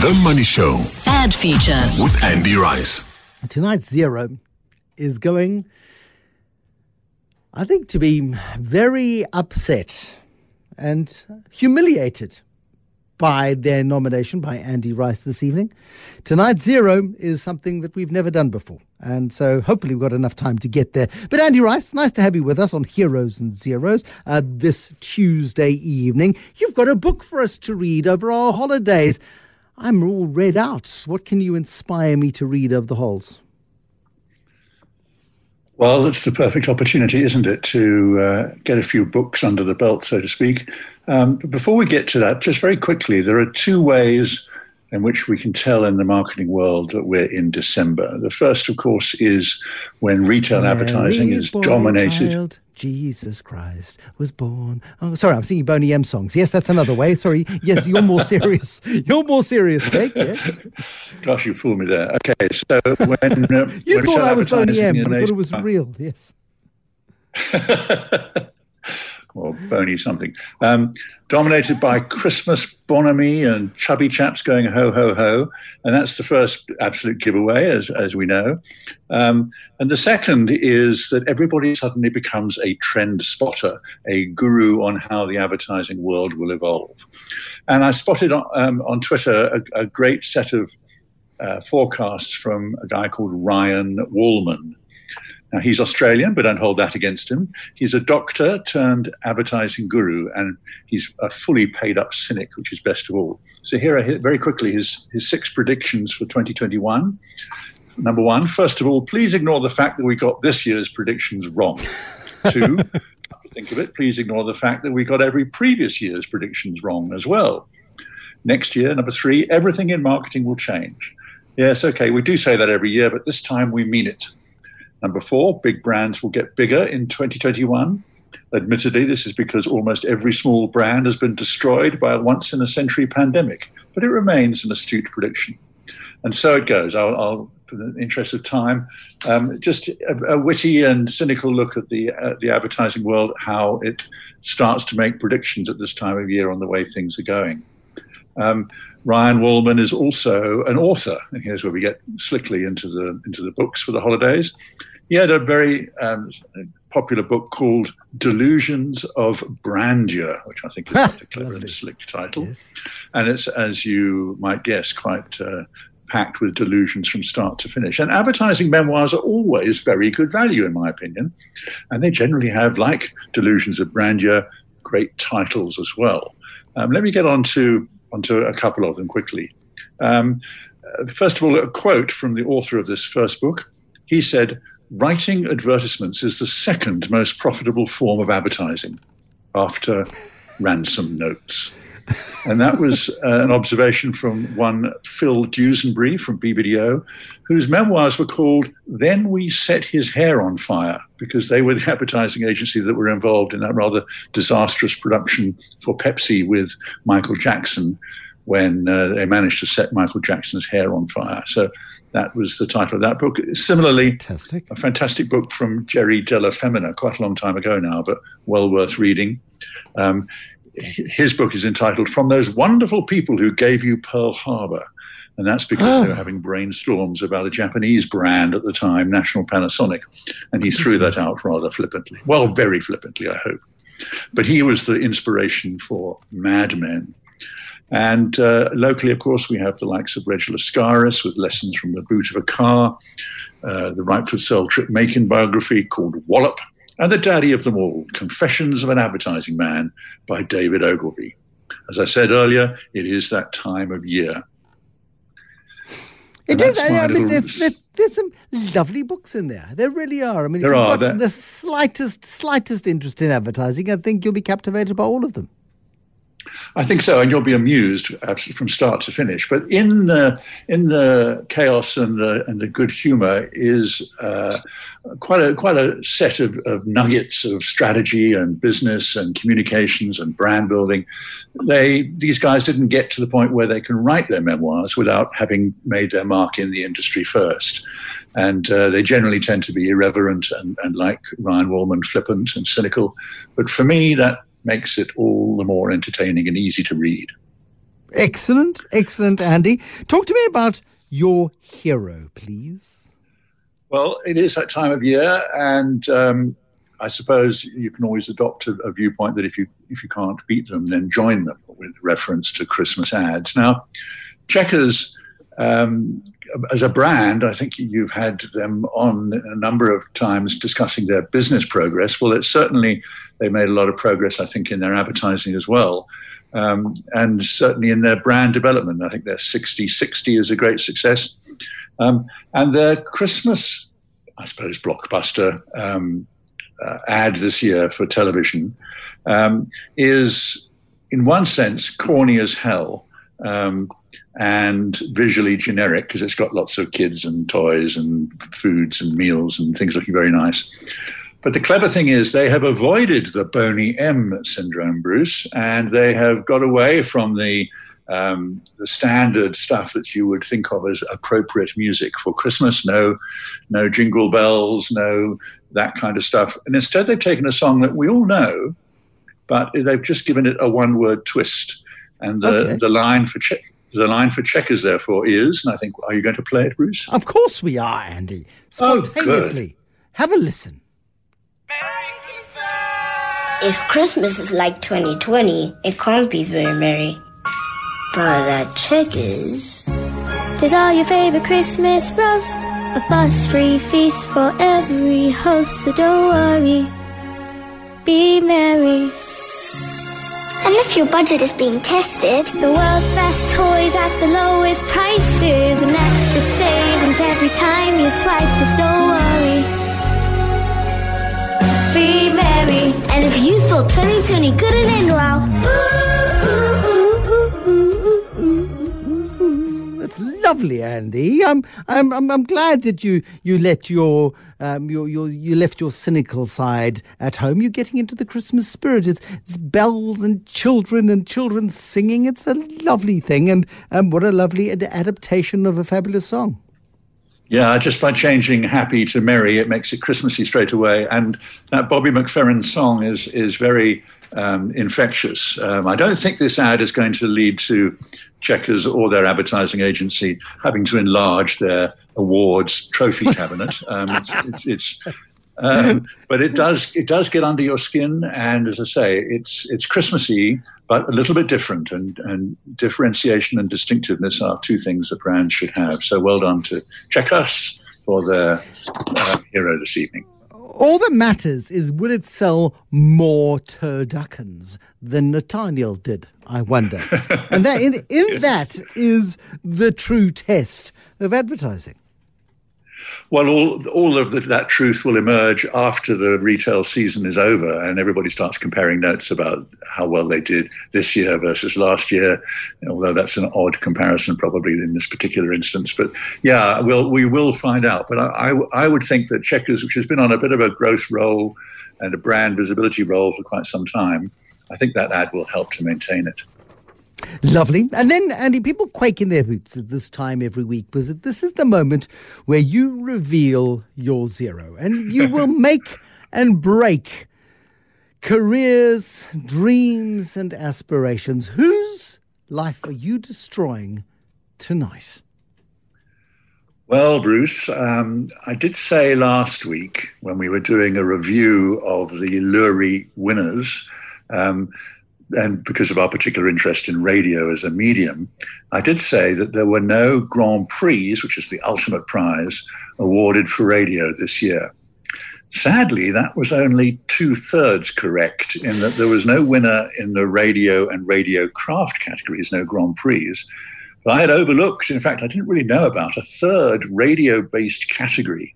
The Money Show Ad feature. with Andy Rice. Tonight's zero is going, I think, to be very upset and humiliated by their nomination by Andy Rice this evening. Tonight's zero is something that we've never done before. And so hopefully we've got enough time to get there. But Andy Rice, nice to have you with us on Heroes and Zeros uh, this Tuesday evening. You've got a book for us to read over our holidays. I'm all read out. What can you inspire me to read over the halls? Well, it's the perfect opportunity, isn't it, to uh, get a few books under the belt, so to speak. Um, but before we get to that, just very quickly, there are two ways in which we can tell in the marketing world that we're in December. The first, of course, is when retail advertising is dominated. child, Jesus Christ was born. Oh, sorry, I'm singing Boney M songs. Yes, that's another way. Sorry. Yes, you're more serious. You're more serious, Take. Yes. Gosh, you fooled me there. Okay, so when uh, You when thought I was Boney M, but I thought it was real. Yes. or bony something, um, dominated by Christmas bonhomie and chubby chaps going ho ho ho, and that's the first absolute giveaway, as as we know. Um, and the second is that everybody suddenly becomes a trend spotter, a guru on how the advertising world will evolve. And I spotted on, um, on Twitter a, a great set of uh, forecasts from a guy called Ryan Wallman. Now, he's Australian, but don't hold that against him. He's a doctor turned advertising guru, and he's a fully paid up cynic, which is best of all. So, here are very quickly his, his six predictions for 2021. Number one, first of all, please ignore the fact that we got this year's predictions wrong. Two, think of it, please ignore the fact that we got every previous year's predictions wrong as well. Next year, number three, everything in marketing will change. Yes, okay, we do say that every year, but this time we mean it. Number four, big brands will get bigger in 2021. Admittedly, this is because almost every small brand has been destroyed by a once in a century pandemic, but it remains an astute prediction. And so it goes. I'll, I'll for the interest of time, um, just a, a witty and cynical look at the uh, the advertising world, how it starts to make predictions at this time of year on the way things are going. Um, Ryan Wallman is also an author, and here's where we get slickly into the into the books for the holidays. He had a very um, popular book called "Delusions of Grandeur," which I think is a clever and slick title, Yes. and it's, as you might guess, quite uh, packed with delusions from start to finish. And advertising memoirs are always very good value, in my opinion, and they generally have, like "Delusions of Grandeur," great titles as well. Um, let me get on to onto a couple of them quickly. Um, uh, first of all, a quote from the author of this first book. He said, Writing advertisements is the second most profitable form of advertising after ransom notes. And that was uh, an observation from one Phil Dusenberry from BBDO, whose memoirs were called Then We Set His Hair on Fire, because they were the advertising agency that were involved in that rather disastrous production for Pepsi with Michael Jackson when uh, they managed to set Michael Jackson's hair on fire. So that was the title of that book. Similarly, Fantastic. a fantastic book from Jerry Della Femina, quite a long time ago now, but well worth reading. Um, his book is entitled From Those Wonderful People Who Gave You Pearl Harbor. And that's because they were having brainstorms about a Japanese brand at the time, National Panasonic. And he threw that out rather flippantly. Well, very flippantly, I hope. But he was the inspiration for Mad Men. And uh, locally, of course, we have the likes of Reg Lascaris with lessons from the boot of a car, uh, the Right Foot Cell Trip Macon biography called Wallop, and the daddy of them all, Confessions of an Advertising Man by David Ogilvy. As I said earlier, it is that time of year. It is. I, I mean, there's, there's, there's some lovely books in there. There really are. I mean, if There you've are, got there- the slightest, slightest interest in advertising, I think you'll be captivated by all of them. I think so, and you'll be amused from start to finish. But in the in the chaos and the and the good humour is uh, quite a quite a set of, of nuggets of strategy and business and communications and brand building. They these guys didn't get to the point where they can write their memoirs without having made their mark in the industry first. And uh, they generally tend to be irreverent and, and like Ryan Wallman, flippant and cynical. But for me, that makes it all the more entertaining and easy to read. Excellent, excellent, Andy. Talk to me about your hero, please. Well, it is that time of year, and um, I suppose you can always adopt a, a, viewpoint that if you if you can't beat them, then join them with reference to Christmas ads. Now, Checkers, um, as a brand, I think you've had them on a number of times discussing their business progress. Well, it's certainly they made a lot of progress, I think, in their advertising as well. Um, and certainly in their brand development. I think their 60 60 is a great success. Um, and their Christmas, I suppose, blockbuster um, uh, ad this year for television um, is, in one sense, corny as hell um, and visually generic because it's got lots of kids and toys and foods and meals and things looking very nice. But the clever thing is, they have avoided the Boney M syndrome, Bruce, and they have got away from the um, the standard stuff that you would think of as appropriate music for Christmas. No, no jingle bells, no that kind of stuff. And instead, they've taken a song that we all know, but they've just given it a one-word twist. And the, okay. the line for che- the line for checkers, therefore, is, and I think, are you going to play it, Bruce? Of course we are, Andy. Oh, Spontaneously. Oh, Have a listen. If Christmas is like 2020, it can't be very merry. But at Checkers, there's all your favorite Christmas roast, a fuss-free feast for every host. So don't worry, be merry. And if your budget is being tested, the world's best toys at the lowest prices, and extra savings every time you swipe. This don't worry, be merry. And if you thought 2020 couldn't end well. Lovely, Andy. I'm, I'm, I'm, I'm glad that you, you let your, um, your, your, you left your cynical side at home. You're getting into the Christmas spirit. It's, it's bells and children and children singing. It's a lovely thing. And um, what a lovely adaptation of a fabulous song. Yeah, just by changing happy to merry, it makes it Christmassy straight away. And that Bobby McFerrin song is is very um, infectious. Um, I don't think this ad is going to lead to Checkers or their advertising agency having to enlarge their awards trophy cabinet. Um, it's, it's, it's um, but it does it does get under your skin, and as I say, it's it's Christmassy, but a little bit different. And and differentiation and distinctiveness are two things that brands should have. So well done to Checkers for their uh, hero this evening all that matters is will it sell more turduckens than Nathaniel did, I wonder. and that in, in yes. that is the true test of advertising. Well, all, all of the, that truth will emerge after the retail season is over and everybody starts comparing notes about how well they did this year versus last year, although that's an odd comparison probably in this particular instance. But yeah, we'll, we will find out. But I, I, I would think that Checkers, which has been on a bit of a growth roll and a brand visibility role for quite some time, I think that ad will help to maintain it. Lovely. And then, Andy, people quake in their boots at this time every week because this is the moment where you reveal your zero and you will make and break careers, dreams, and aspirations. Whose life are you destroying tonight? Well, Bruce, um, I did say last week when we were doing a review of the Loerie winners um, and because of our particular interest in radio as a medium, I did say that there were no Grand Prix, which is the ultimate prize, awarded for radio this year. Sadly, that was only two thirds correct in that there was no winner in the radio and radio craft categories, no Grand Prix. But I had overlooked, in fact, I didn't really know about a third radio based category,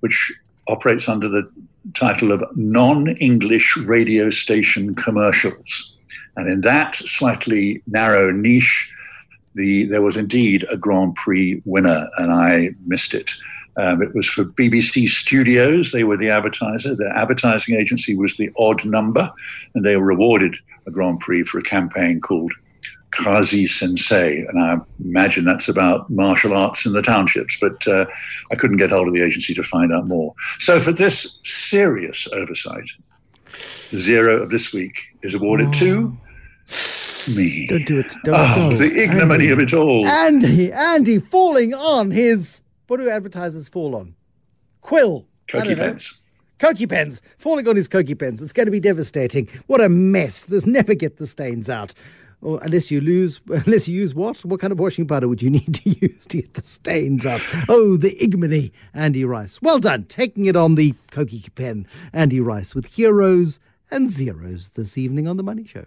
which operates under the title of non English radio station commercials. And in that slightly narrow niche, the, there was indeed a Grand Prix winner, and I missed it. Um, it was for BBC Studios. They were the advertiser. Their advertising agency was the odd number, and they were awarded a Grand Prix for a campaign called Kazi Sensei. And I imagine that's about martial arts in the townships, but uh, I couldn't get hold of the agency to find out more. So, for this serious oversight, zero of this week is awarded oh. to me. Don't do it. Don't Oh, no. the ignominy Andy. of it all. Andy, Andy falling on his. What do advertisers fall on? Quill. I Koki don't know. pens. Koki pens, falling on his Koki pens. It's going to be devastating. What a mess. There's never get the stains out. Or unless you lose, unless you use what? What kind of washing powder would you need to use to get the stains out? Oh, the ignominy, Andy Rice. Well done, taking it on the Koki pen, Andy Rice, with heroes and zeros this evening on The Money Show.